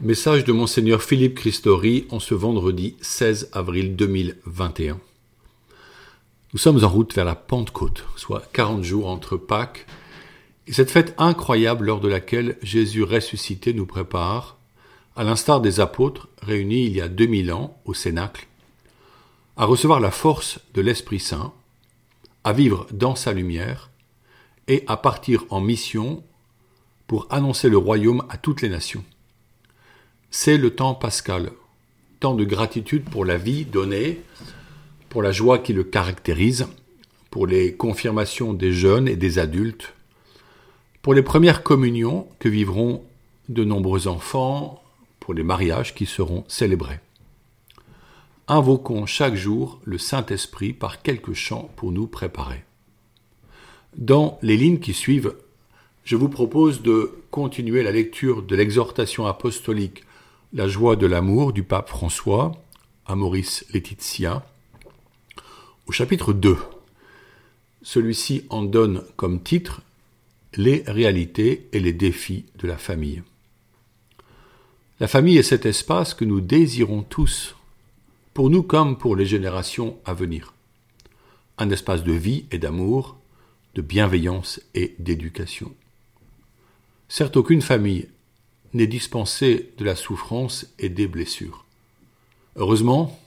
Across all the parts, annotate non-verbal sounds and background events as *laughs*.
Message de Monseigneur Philippe Christori en ce vendredi 16 avril 2021. Nous sommes en route vers la Pentecôte, soit 40 jours entre Pâques et cette fête incroyable lors de laquelle Jésus ressuscité nous prépare, à l'instar des apôtres réunis il y a 2000 ans au Cénacle, à recevoir la force de l'Esprit Saint, à vivre dans sa lumière et à partir en mission pour annoncer le royaume à toutes les nations. C'est le temps pascal, temps de gratitude pour la vie donnée, pour la joie qui le caractérise, pour les confirmations des jeunes et des adultes, pour les premières communions que vivront de nombreux enfants, pour les mariages qui seront célébrés. Invoquons chaque jour le Saint-Esprit par quelques chants pour nous préparer. Dans les lignes qui suivent, je vous propose de continuer la lecture de l'exhortation apostolique la joie de l'amour du pape François à Maurice Laetitia au chapitre 2. Celui-ci en donne comme titre Les réalités et les défis de la famille. La famille est cet espace que nous désirons tous, pour nous comme pour les générations à venir. Un espace de vie et d'amour, de bienveillance et d'éducation. Certes, aucune famille n'est dispensé de la souffrance et des blessures. Heureusement,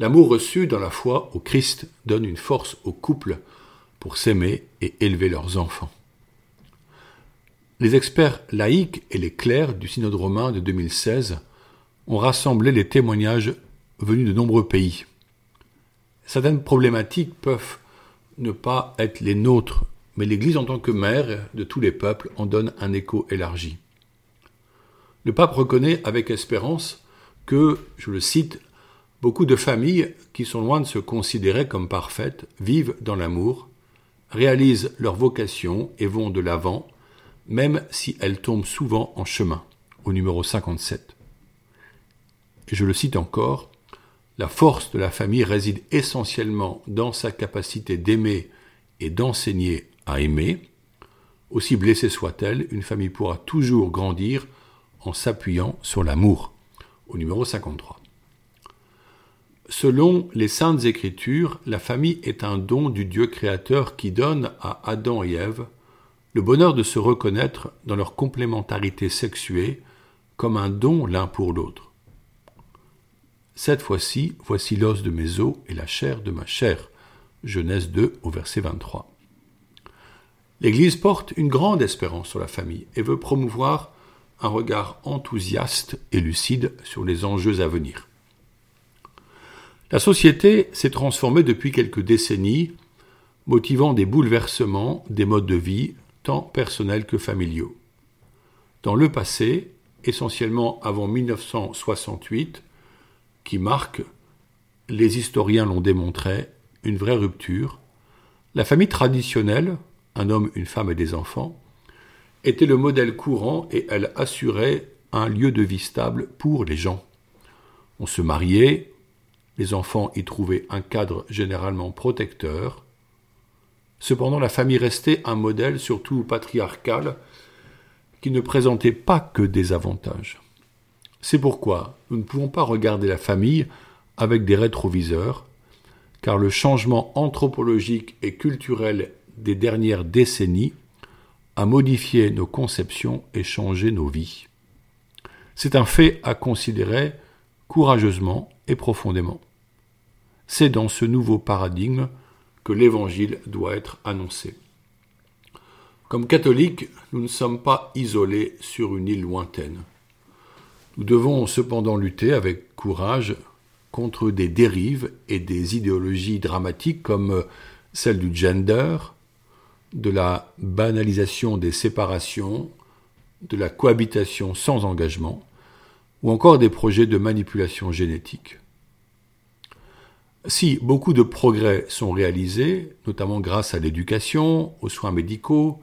l'amour reçu dans la foi au Christ donne une force au couple pour s'aimer et élever leurs enfants. Les experts laïcs et les clercs du Synode romain de 2016 ont rassemblé les témoignages venus de nombreux pays. Certaines problématiques peuvent ne pas être les nôtres, mais l'Église en tant que mère de tous les peuples en donne un écho élargi. Le pape reconnaît avec espérance que, je le cite, beaucoup de familles qui sont loin de se considérer comme parfaites vivent dans l'amour, réalisent leur vocation et vont de l'avant, même si elles tombent souvent en chemin, au numéro 57. Et je le cite encore, la force de la famille réside essentiellement dans sa capacité d'aimer et d'enseigner à aimer. Aussi blessée soit-elle, une famille pourra toujours grandir en s'appuyant sur l'amour, au numéro 53. Selon les saintes écritures, la famille est un don du Dieu créateur qui donne à Adam et Ève le bonheur de se reconnaître dans leur complémentarité sexuée comme un don l'un pour l'autre. Cette fois-ci, voici l'os de mes os et la chair de ma chair. Genèse 2 au verset 23. L'Église porte une grande espérance sur la famille et veut promouvoir un regard enthousiaste et lucide sur les enjeux à venir. La société s'est transformée depuis quelques décennies, motivant des bouleversements des modes de vie, tant personnels que familiaux. Dans le passé, essentiellement avant 1968, qui marque, les historiens l'ont démontré, une vraie rupture, la famille traditionnelle, un homme, une femme et des enfants, était le modèle courant et elle assurait un lieu de vie stable pour les gens. On se mariait, les enfants y trouvaient un cadre généralement protecteur. Cependant, la famille restait un modèle surtout patriarcal qui ne présentait pas que des avantages. C'est pourquoi nous ne pouvons pas regarder la famille avec des rétroviseurs, car le changement anthropologique et culturel des dernières décennies à modifier nos conceptions et changer nos vies. C'est un fait à considérer courageusement et profondément. C'est dans ce nouveau paradigme que l'Évangile doit être annoncé. Comme catholiques, nous ne sommes pas isolés sur une île lointaine. Nous devons cependant lutter avec courage contre des dérives et des idéologies dramatiques comme celle du gender, de la banalisation des séparations, de la cohabitation sans engagement, ou encore des projets de manipulation génétique. Si beaucoup de progrès sont réalisés, notamment grâce à l'éducation, aux soins médicaux,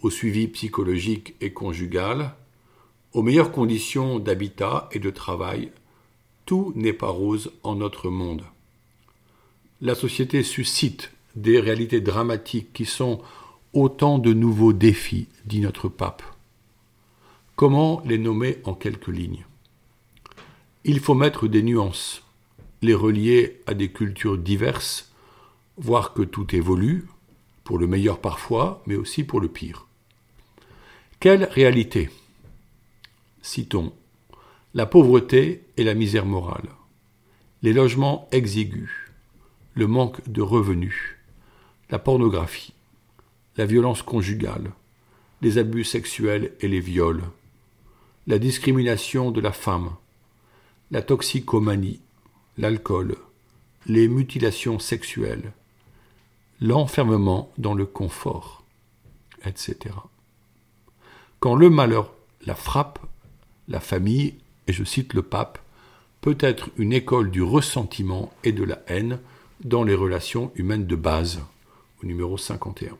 au suivi psychologique et conjugal, aux meilleures conditions d'habitat et de travail, tout n'est pas rose en notre monde. La société suscite des réalités dramatiques qui sont autant de nouveaux défis, dit notre pape. Comment les nommer en quelques lignes? Il faut mettre des nuances, les relier à des cultures diverses, voir que tout évolue, pour le meilleur parfois, mais aussi pour le pire. Quelle réalité? Citons la pauvreté et la misère morale, les logements exigus, le manque de revenus, la pornographie, la violence conjugale, les abus sexuels et les viols, la discrimination de la femme, la toxicomanie, l'alcool, les mutilations sexuelles, l'enfermement dans le confort, etc. Quand le malheur la frappe, la famille, et je cite le pape, peut être une école du ressentiment et de la haine dans les relations humaines de base, au numéro 51.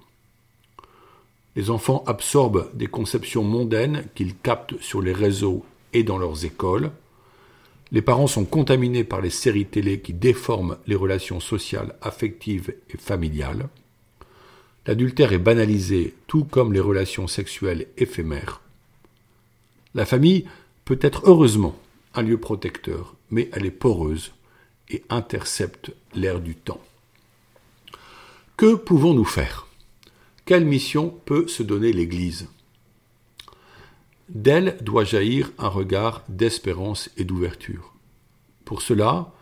Les enfants absorbent des conceptions mondaines qu'ils captent sur les réseaux et dans leurs écoles. Les parents sont contaminés par les séries télé qui déforment les relations sociales, affectives et familiales. L'adultère est banalisé, tout comme les relations sexuelles éphémères. La famille peut être heureusement un lieu protecteur, mais elle est poreuse et intercepte l'air du temps. Que pouvons-nous faire? Quelle mission peut se donner l'Église? D'elle doit jaillir un regard d'espérance et d'ouverture. Pour cela,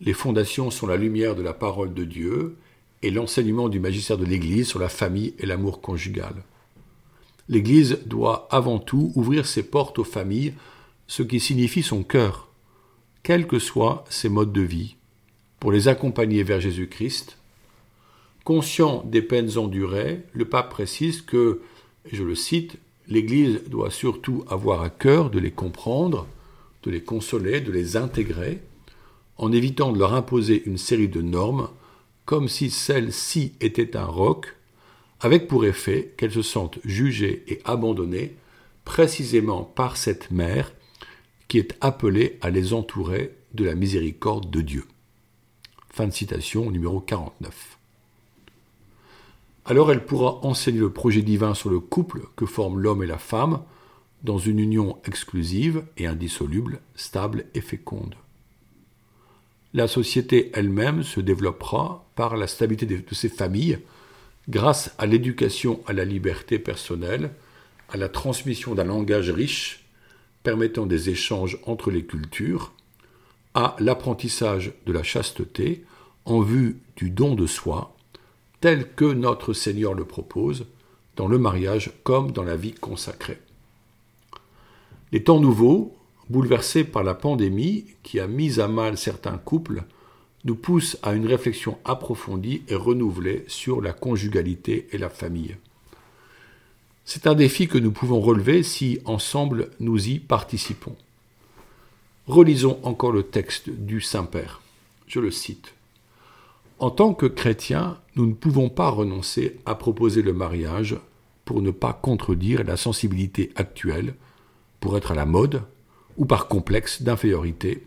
les fondations sont la lumière de la parole de Dieu et l'enseignement du magistère de l'Église sur la famille et l'amour conjugal. L'Église doit avant tout ouvrir ses portes aux familles, ce qui signifie son cœur, quels que soient ses modes de vie, pour les accompagner vers Jésus-Christ. Conscient des peines endurées, le pape précise que, je le cite, l'Église doit surtout avoir à cœur de les comprendre, de les consoler, de les intégrer, en évitant de leur imposer une série de normes, comme si celles-ci étaient un roc, avec pour effet qu'elles se sentent jugées et abandonnées précisément par cette mère qui est appelée à les entourer de la miséricorde de Dieu. Fin de citation numéro 49. Alors elle pourra enseigner le projet divin sur le couple que forment l'homme et la femme dans une union exclusive et indissoluble, stable et féconde. La société elle-même se développera par la stabilité de ses familles grâce à l'éducation à la liberté personnelle, à la transmission d'un langage riche permettant des échanges entre les cultures, à l'apprentissage de la chasteté en vue du don de soi, tel que notre Seigneur le propose, dans le mariage comme dans la vie consacrée. Les temps nouveaux, bouleversés par la pandémie qui a mis à mal certains couples, nous poussent à une réflexion approfondie et renouvelée sur la conjugalité et la famille. C'est un défi que nous pouvons relever si ensemble nous y participons. Relisons encore le texte du Saint-Père. Je le cite. En tant que chrétiens, nous ne pouvons pas renoncer à proposer le mariage pour ne pas contredire la sensibilité actuelle, pour être à la mode, ou par complexe d'infériorité,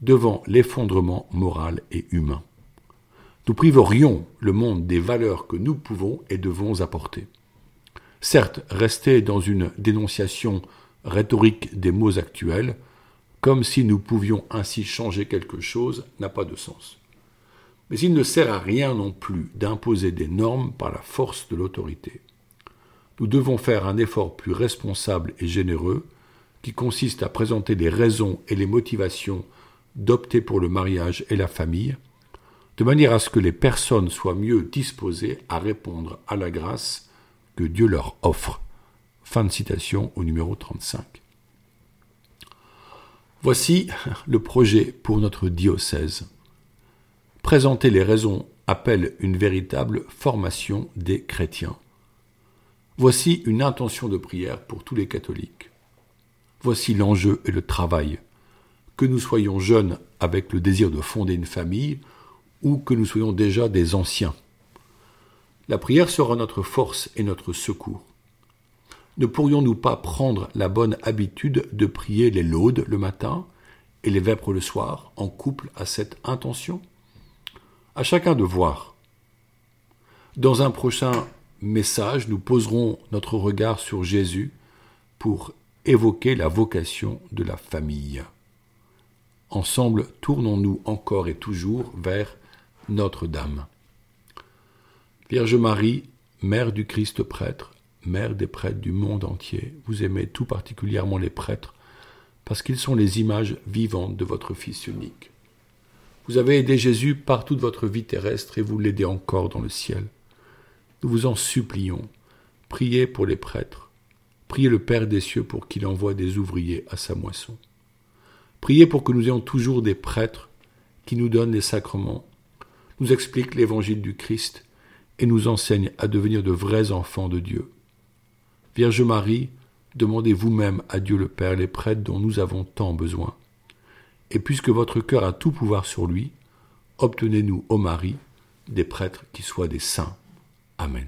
devant l'effondrement moral et humain. Nous priverions le monde des valeurs que nous pouvons et devons apporter. Certes, rester dans une dénonciation rhétorique des mots actuels, comme si nous pouvions ainsi changer quelque chose, n'a pas de sens. Mais il ne sert à rien non plus d'imposer des normes par la force de l'autorité. Nous devons faire un effort plus responsable et généreux, qui consiste à présenter les raisons et les motivations d'opter pour le mariage et la famille, de manière à ce que les personnes soient mieux disposées à répondre à la grâce que Dieu leur offre. Fin de citation au numéro 35. Voici *laughs* le projet pour notre diocèse. Présenter les raisons appelle une véritable formation des chrétiens. Voici une intention de prière pour tous les catholiques. Voici l'enjeu et le travail. Que nous soyons jeunes avec le désir de fonder une famille ou que nous soyons déjà des anciens. La prière sera notre force et notre secours. Ne pourrions-nous pas prendre la bonne habitude de prier les laudes le matin et les vêpres le soir en couple à cette intention? À chacun de voir. Dans un prochain message, nous poserons notre regard sur Jésus pour évoquer la vocation de la famille. Ensemble, tournons-nous encore et toujours vers Notre-Dame. Vierge Marie, Mère du Christ prêtre, Mère des prêtres du monde entier, vous aimez tout particulièrement les prêtres, parce qu'ils sont les images vivantes de votre Fils unique. Vous avez aidé Jésus par toute votre vie terrestre et vous l'aidez encore dans le ciel. Nous vous en supplions, priez pour les prêtres, priez le Père des cieux pour qu'il envoie des ouvriers à sa moisson. Priez pour que nous ayons toujours des prêtres qui nous donnent les sacrements, nous expliquent l'évangile du Christ et nous enseignent à devenir de vrais enfants de Dieu. Vierge Marie, demandez vous-même à Dieu le Père les prêtres dont nous avons tant besoin. Et puisque votre cœur a tout pouvoir sur lui, obtenez-nous, ô Marie, des prêtres qui soient des saints. Amen.